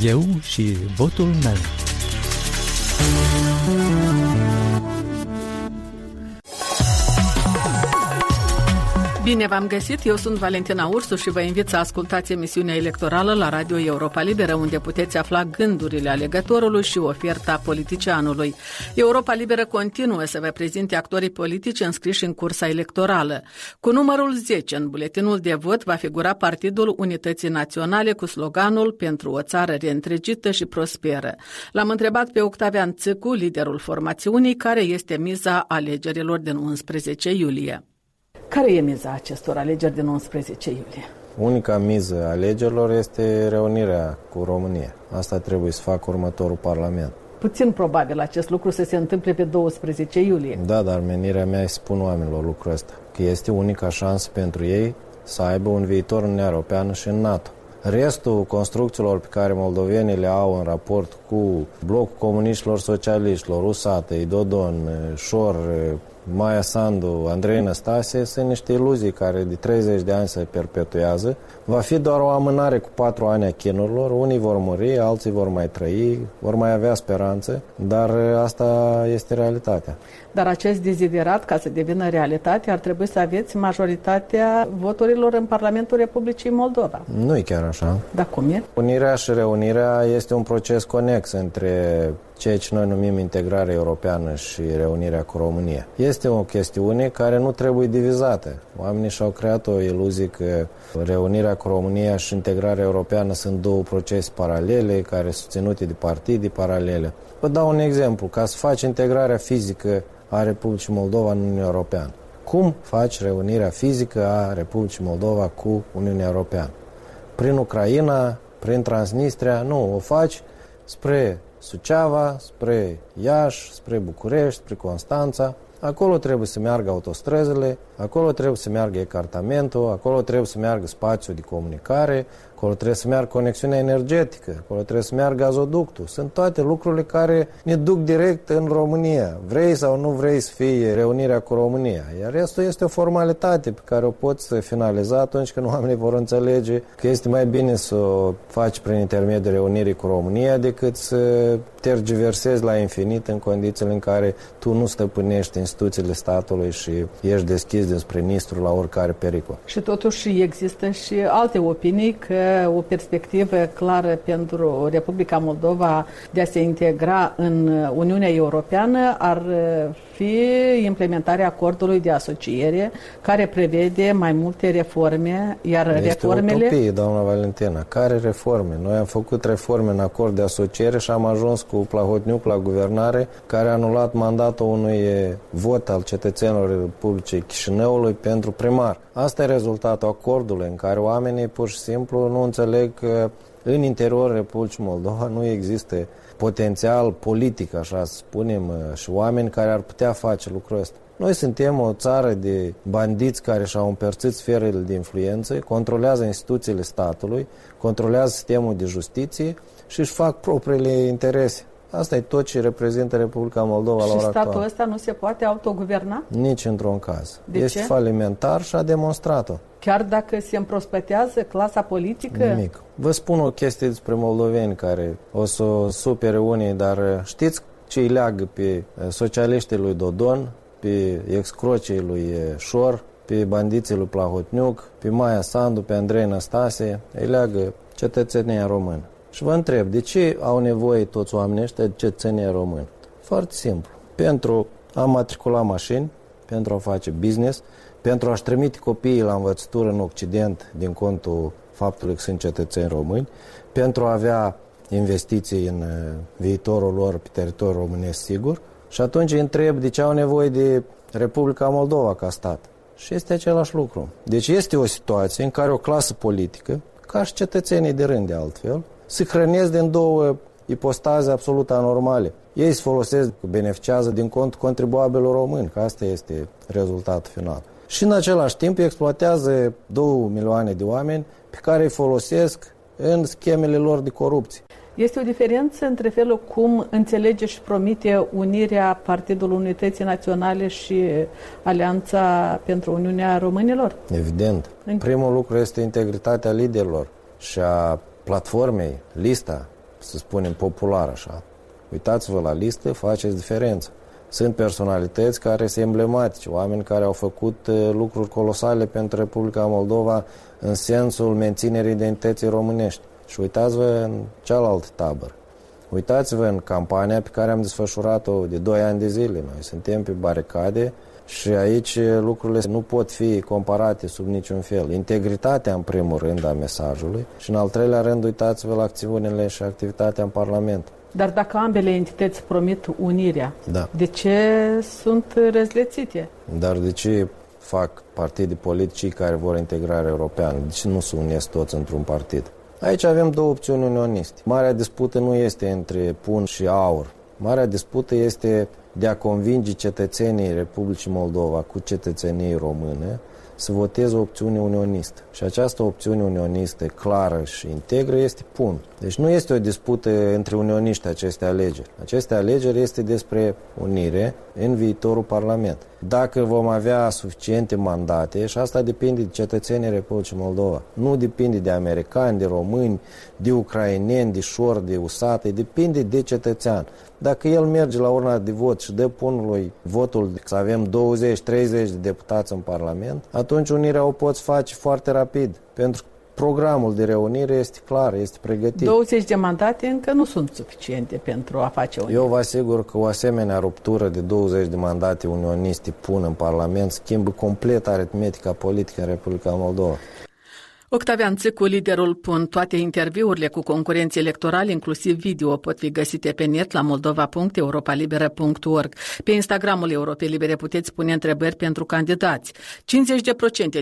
Eu și votul meu. Bine v-am găsit, eu sunt Valentina Ursu și vă invit să ascultați emisiunea electorală la Radio Europa Liberă, unde puteți afla gândurile alegătorului și oferta politicianului. Europa Liberă continuă să vă prezinte actorii politici înscriși în cursa electorală. Cu numărul 10 în buletinul de vot va figura Partidul Unității Naționale cu sloganul Pentru o țară reîntregită și prosperă. L-am întrebat pe Octavian Țâcu, liderul formațiunii, care este miza alegerilor din 11 iulie. Care e miza acestor alegeri din 11 iulie? Unica miză a alegerilor este reunirea cu România. Asta trebuie să facă următorul Parlament. Puțin probabil acest lucru să se întâmple pe 12 iulie. Da, dar menirea mea e să spun oamenilor lucrul ăsta. Că este unica șansă pentru ei să aibă un viitor în Uniunea Europeană și în NATO. Restul construcțiilor pe care moldovenii le au în raport cu blocul comuniștilor socialiștilor, Usate, Dodon, Șor, Maia Sandu, Andrei Năstase sunt niște iluzii care de 30 de ani se perpetuează. Va fi doar o amânare cu 4 ani a chinurilor. Unii vor muri, alții vor mai trăi, vor mai avea speranțe, dar asta este realitatea. Dar acest deziderat, ca să devină realitate, ar trebui să aveți majoritatea voturilor în Parlamentul Republicii Moldova. Nu e chiar așa. Da, cum e? Unirea și reunirea este un proces conex între ceea ce noi numim integrare europeană și reunirea cu România. Este o chestiune care nu trebuie divizată. Oamenii și-au creat o iluzie că reunirea cu România și integrarea europeană sunt două procese paralele, care sunt susținute de partide paralele. Vă dau un exemplu. Ca să faci integrarea fizică a Republicii Moldova în Uniunea Europeană. Cum faci reunirea fizică a Republicii Moldova cu Uniunea Europeană? Prin Ucraina, prin Transnistria? Nu, o faci spre Suceava, spre Iași, spre București, spre Constanța. Acolo trebuie să meargă autostrăzile, acolo trebuie să meargă ecartamentul, acolo trebuie să meargă spațiul de comunicare, acolo trebuie să meargă conexiunea energetică, acolo trebuie să meargă gazoductul. Sunt toate lucrurile care ne duc direct în România. Vrei sau nu vrei să fie reunirea cu România. Iar restul este o formalitate pe care o poți finaliza atunci când oamenii vor înțelege că este mai bine să o faci prin intermediul reunirii cu România decât să tergiversezi la infinit în condițiile în care tu nu stăpânești instituțiile statului și ești deschis despre nistru la oricare pericol. Și totuși există și alte opinii că o perspectivă clară pentru Republica Moldova de a se integra în Uniunea Europeană ar fi implementarea acordului de asociere care prevede mai multe reforme, iar este reformele... utopie, doamna Valentina. Care reforme? Noi am făcut reforme în acord de asociere și am ajuns cu Plahotniuc la guvernare care a anulat mandatul unui vot al cetățenilor Republicii Chișinăului pentru primar. Asta e rezultatul acordului în care oamenii pur și simplu nu înțeleg că în interiorul Republicii Moldova nu există potențial politic, așa să spunem, și oameni care ar putea face lucrul ăsta. Noi suntem o țară de bandiți care și-au împărțit sferele de influență, controlează instituțiile statului, controlează sistemul de justiție și își fac propriile interese. Asta e tot ce reprezintă Republica Moldova și la ora statul actuală. ăsta nu se poate autoguverna? Nici într-un caz. De este ce? falimentar și a demonstrat-o. Chiar dacă se împrospătează clasa politică? Nimic. Vă spun o chestie despre moldoveni care o să o supere unii, dar știți ce îi leagă pe eh, socialiștii lui Dodon, pe excrocii lui eh, Șor, pe bandiții lui Plahotniuc, pe Maia Sandu, pe Andrei Năstase, îi leagă cetățenia română. Și vă întreb, de ce au nevoie toți oamenii ăștia de cetățenia română? Foarte simplu. Pentru a matricula mașini, pentru a face business, pentru a-și trimite copiii la învățătură în Occident din contul faptului că sunt cetățeni români, pentru a avea investiții în uh, viitorul lor pe teritoriul românesc sigur și atunci îi întreb de ce au nevoie de Republica Moldova ca stat. Și este același lucru. Deci este o situație în care o clasă politică, ca și cetățenii de rând de altfel, se hrănesc din două ipostaze absolut anormale. Ei se folosesc, beneficiază din cont contribuabilul român, că asta este rezultatul final. Și în același timp exploatează 2 milioane de oameni pe care îi folosesc în schemele lor de corupție. Este o diferență între felul cum înțelege și promite unirea Partidului Unității Naționale și Alianța pentru Uniunea Românilor? Evident. Primul lucru este integritatea liderilor și a platformei, lista să spunem, popular așa. Uitați-vă la listă, faceți diferență. Sunt personalități care sunt emblematice, oameni care au făcut uh, lucruri colosale pentru Republica Moldova în sensul menținerii identității românești. Și uitați-vă în cealaltă tabără. Uitați-vă în campania pe care am desfășurat-o de 2 ani de zile. Noi suntem pe baricade și aici lucrurile nu pot fi comparate sub niciun fel. Integritatea, în primul rând, a mesajului și, în al treilea rând, uitați-vă la acțiunile și activitatea în Parlament. Dar dacă ambele entități promit unirea, da. de ce sunt răzlețite? Dar de ce fac partide politici care vor integrare europeană? De ce nu se unesc toți într-un partid? Aici avem două opțiuni unioniste. Marea dispută nu este între pun și aur. Marea dispută este de a convinge cetățenii Republicii Moldova cu cetățenii române să voteze o opțiune unionistă. Și această opțiune unionistă clară și integră este PUN. Deci nu este o dispută între unioniști aceste alegeri. Aceste alegeri este despre unire în viitorul Parlament. Dacă vom avea suficiente mandate, și asta depinde de cetățenii Republicii Moldova, nu depinde de americani, de români, de ucraineni, de șori, de usate, depinde de cetățean. Dacă el merge la urna de vot și dă punului votul să avem 20-30 de deputați în Parlament, atunci unirea o poți face foarte rapid. Pentru programul de reunire este clar, este pregătit. 20 de mandate încă nu sunt suficiente pentru a face unirea. Eu vă asigur că o asemenea ruptură de 20 de mandate unioniste pun în Parlament schimbă complet aritmetica politică în Republica Moldova. Octavian Țicu, liderul PUN, toate interviurile cu concurenții electorali, inclusiv video, pot fi găsite pe net la moldova.europalibera.org. Pe Instagramul Europei Libere puteți pune întrebări pentru candidați. 50%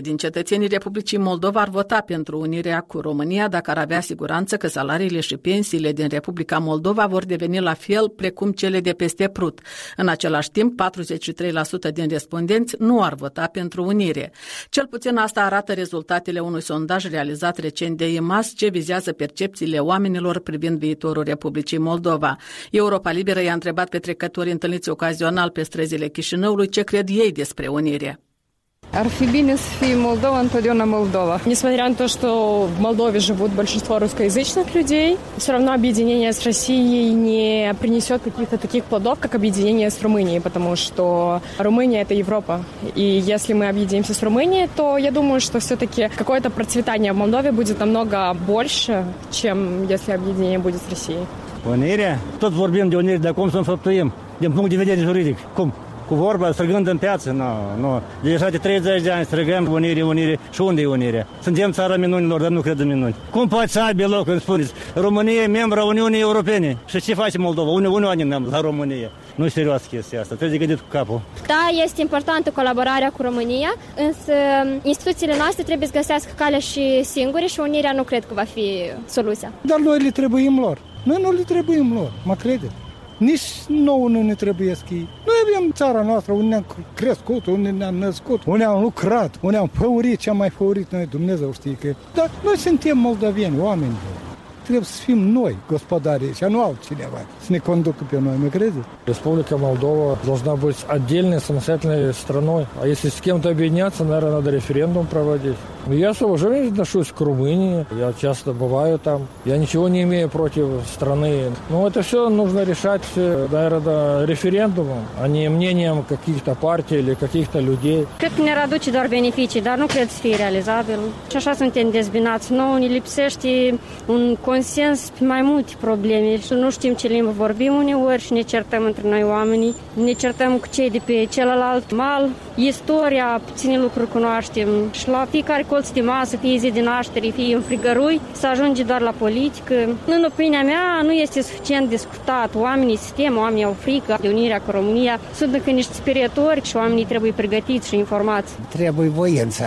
din cetățenii Republicii Moldova ar vota pentru unirea cu România dacă ar avea siguranță că salariile și pensiile din Republica Moldova vor deveni la fel precum cele de peste Prut. În același timp, 43% din respondenți nu ar vota pentru unire. Cel puțin asta arată rezultatele unui sondaj sondaj realizat recent de IMAS ce vizează percepțiile oamenilor privind viitorul Republicii Moldova. Europa Liberă i-a întrebat pe trecători întâlniți ocazional pe străzile Chișinăului ce cred ei despre unire. Să fie Moldova întotdeauna Moldova. Несмотря на то, что в Молдове живут большинство русскоязычных людей, все равно объединение с Россией не принесет каких-то таких плодов, как объединение с Румынией, потому что Румыния – это Европа. И если мы объединимся с Румынией, то я думаю, что все-таки какое-то процветание в Молдове будет намного больше, чем если объединение будет с Россией. Tot vorbim de unire, dar cum să înfăptuim? Din punct de vedere juridic, cum? Cu vorba, străgând în piață. Nu, nu. Deja de 30 de ani străgăm unire, unire. Și unde e unirea? Suntem țara minunilor, dar nu cred în minuni. Cum poate să aibă loc, îmi spuneți? România e membra Uniunii Europene. Și ce face Moldova? Unde Uniunea ne la România? Nu e serios chestia asta, trebuie gândit cu capul. Da, este importantă colaborarea cu România, însă instituțiile noastre trebuie să găsească calea și singure și unirea nu cred că va fi soluția. Dar noi le trebuim lor. Noi nu le trebuim lor, mă credeți? nici nouă nu ne trebuie ei. Noi avem țara noastră unde ne-am crescut, unde ne-am născut, unde am lucrat, unde am făurit, ce am mai făurit noi, Dumnezeu știe că... Dar noi suntem moldoveni, oameni trebuie să fim noi gospodarii, și nu altcineva, să ne conducă pe noi, mă crede? Республика Молдова должна быть отдельной самостоятельной страной. А если с кем-то объединяться, наверное, надо референдум проводить. Но я с уважением отношусь к Румынии. Я часто бываю там. Я ничего не имею против страны. Но это все нужно решать, наверное, референдумом, а не мнением каких-то партий или каких-то людей. Cred că ne aduce doar beneficii, dar nu cred să fie realizabil. Și așa suntem dezbinați. Nouă ne lipsește un consens pe mai multe probleme și nu știm ce limbă vorbim uneori și ne certăm între noi oamenii. Ne certăm cu cei de pe celălalt mal. Istoria, puține lucruri cunoaștem și la fiecare colț de masă, fie zi de naștere, fie în frigărui, să ajunge doar la politică. În opinia mea, nu este suficient discutat. Oamenii sistem, oamenii au frică de unirea cu România. Sunt încă niște speriatori și oamenii trebuie pregătiți și informați. Trebuie voința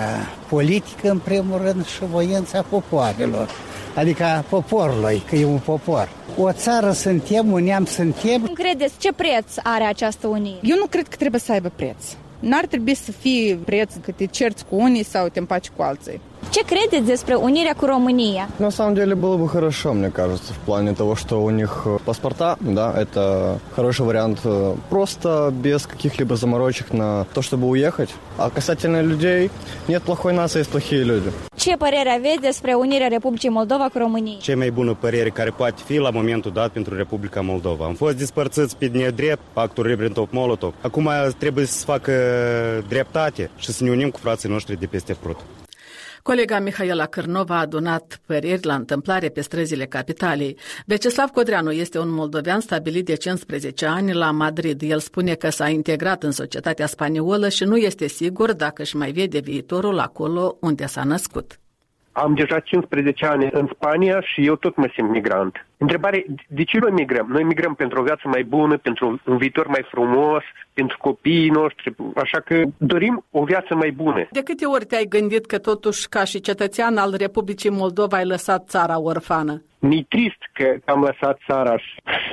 politică, în primul rând, și voința popoarelor adică poporului, că e un popor. O țară suntem, un neam suntem. Cum credeți, ce preț are această unie? Eu nu cred că trebuie să aibă preț. N-ar trebui să fie preț că te cerți cu unii sau te împaci cu alții. Ce credeți despre unirea cu România? На самом деле было бы хорошо, мне кажется, в плане того, что у них э, паспорта, да, это хороший вариант э, просто без каких-либо заморочек на то, чтобы уехать. А касательно людей, нет плохой нации, есть плохие люди. Ce părere aveți despre unirea Republicii Moldova cu România? Cea mai bună părere care poate fi la momentul dat pentru Republica Moldova. Am fost dispărțiți pe nedrept, pactul Ribbentrop-Molotov. Acum trebuie să se facă dreptate și să ne unim cu frații noștri de peste Prut. Colega Mihaela Cârnova a adunat păreri la întâmplare pe străzile capitalei. Veceslav Codreanu este un moldovean stabilit de 15 ani la Madrid. El spune că s-a integrat în societatea spaniolă și nu este sigur dacă își mai vede viitorul acolo unde s-a născut. Am deja 15 ani în Spania și eu tot mă simt migrant. Întrebare, de ce noi migrăm? Noi migrăm pentru o viață mai bună, pentru un viitor mai frumos, pentru copiii noștri, așa că dorim o viață mai bună. De câte ori te-ai gândit că totuși ca și cetățean al Republicii Moldova ai lăsat țara orfană? Mi trist că am lăsat țara,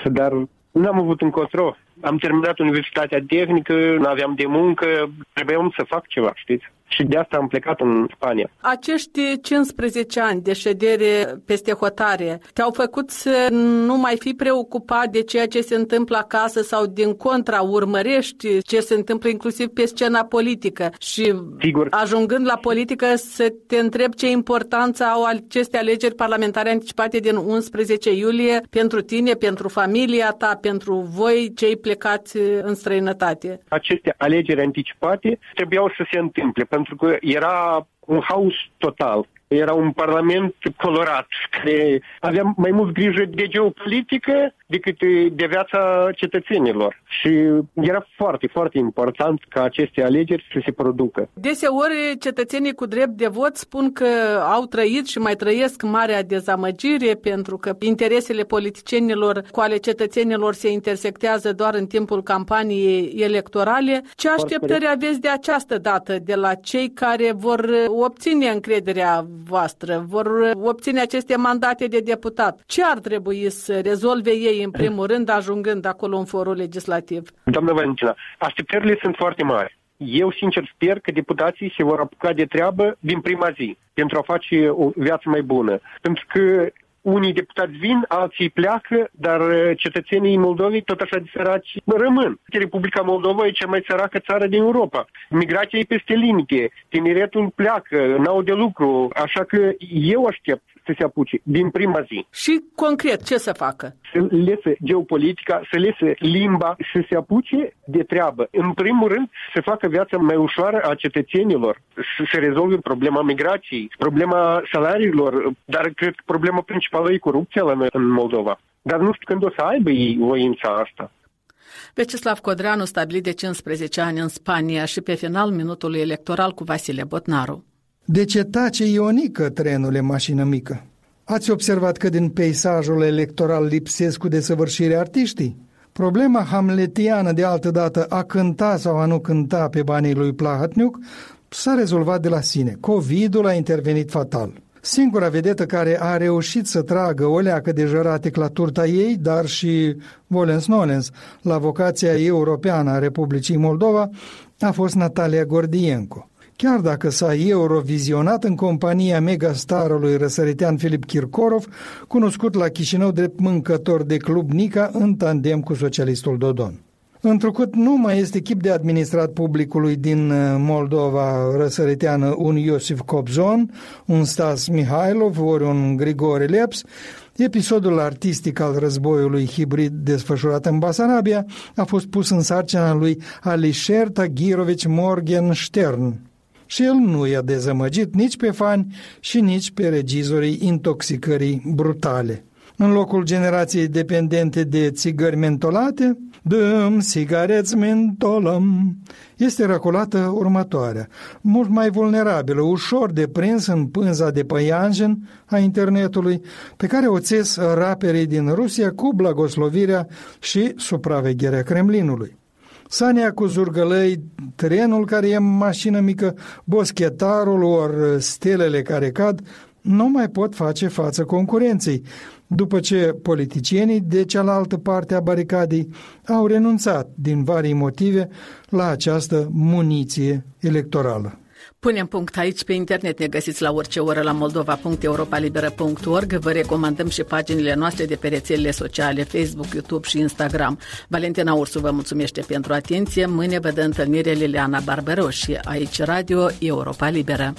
dar n-am avut încotro. Am terminat universitatea tehnică, nu aveam de muncă, trebuiam să fac ceva, știți? Și de asta am plecat în Spania. Acești 15 ani de ședere peste hotare te-au făcut să nu mai fi preocupat de ceea ce se întâmplă acasă sau din contra urmărești ce se întâmplă inclusiv pe scena politică și Sigur. ajungând la politică să te întreb ce importanță au aceste alegeri parlamentare anticipate din 11 iulie pentru tine, pentru familia ta, pentru voi cei plecați în străinătate. Aceste alegeri anticipate trebuiau să se întâmple pentru că era un haos total. Era un parlament colorat, care avea mai mult grijă de geopolitică decât de viața cetățenilor. Și era foarte, foarte important ca aceste alegeri să se producă. Deseori, cetățenii cu drept de vot spun că au trăit și mai trăiesc marea dezamăgire pentru că interesele politicienilor cu ale cetățenilor se intersectează doar în timpul campaniei electorale. Ce așteptări aveți de această dată de la cei care vor obține încrederea voastră, vor obține aceste mandate de deputat? Ce ar trebui să rezolve ei în primul rând, ajungând acolo în forul legislativ? Doamna Valentina, așteptările sunt foarte mari. Eu, sincer, sper că deputații se vor apuca de treabă din prima zi pentru a face o viață mai bună. Pentru că unii deputați vin, alții pleacă, dar uh, cetățenii Moldovei tot așa de săraci rămân. Republica Moldova e cea mai săracă țară din Europa. Migrația e peste limite, tineretul pleacă, n-au de lucru, așa că eu aștept să se apuce din prima zi. Și concret, ce să facă? Să lese geopolitica, să lese limba, să se apuce de treabă. În primul rând, să facă viața mai ușoară a cetățenilor, să se rezolve problema migrației, problema salariilor, dar cred că problema principală e corupția la noi în Moldova. Dar nu știu când o să aibă ei voința asta. Vecislav Codreanu stabilit de 15 ani în Spania și pe final minutului electoral cu Vasile Botnaru. De ce tace Ionică, trenule mașină mică? Ați observat că din peisajul electoral lipsesc cu desăvârșire artiștii? Problema hamletiană de altă dată a cânta sau a nu cânta pe banii lui Plahatniuc s-a rezolvat de la sine. Covid-ul a intervenit fatal. Singura vedetă care a reușit să tragă o leacă de jăratic la turta ei, dar și volens nolens la vocația europeană a Republicii Moldova, a fost Natalia Gordienko. Chiar dacă s-a eurovizionat în compania megastarului răsăritean Filip Kirkorov, cunoscut la Chișinău drept mâncător de club Nica în tandem cu socialistul Dodon. Întrucât nu mai este chip de administrat publicului din uh, Moldova răsăriteană un Iosif Cobzon, un Stas Mihailov ori un Grigore Leps, episodul artistic al războiului hibrid desfășurat în Basarabia a fost pus în sarcina lui Alisher Tagirovici Morgenstern, și el nu i-a dezamăgit nici pe fani și nici pe regizorii intoxicării brutale. În locul generației dependente de țigări mentolate, dăm sigareți mentolăm, este racolată următoarea, mult mai vulnerabilă, ușor de prins în pânza de păianjen a internetului, pe care o țes raperii din Rusia cu blagoslovirea și supravegherea Kremlinului. Sania cu zurgălăi, trenul care e mașină mică, boschetarul ori stelele care cad, nu mai pot face față concurenței, după ce politicienii de cealaltă parte a baricadei au renunțat din vari motive la această muniție electorală. Punem punct aici pe internet, ne găsiți la orice oră la moldova.europalibera.org. Vă recomandăm și paginile noastre de pe rețelele sociale, Facebook, YouTube și Instagram. Valentina Ursu vă mulțumește pentru atenție. Mâine vă dă întâlnire Liliana Barbaroși aici Radio Europa Liberă.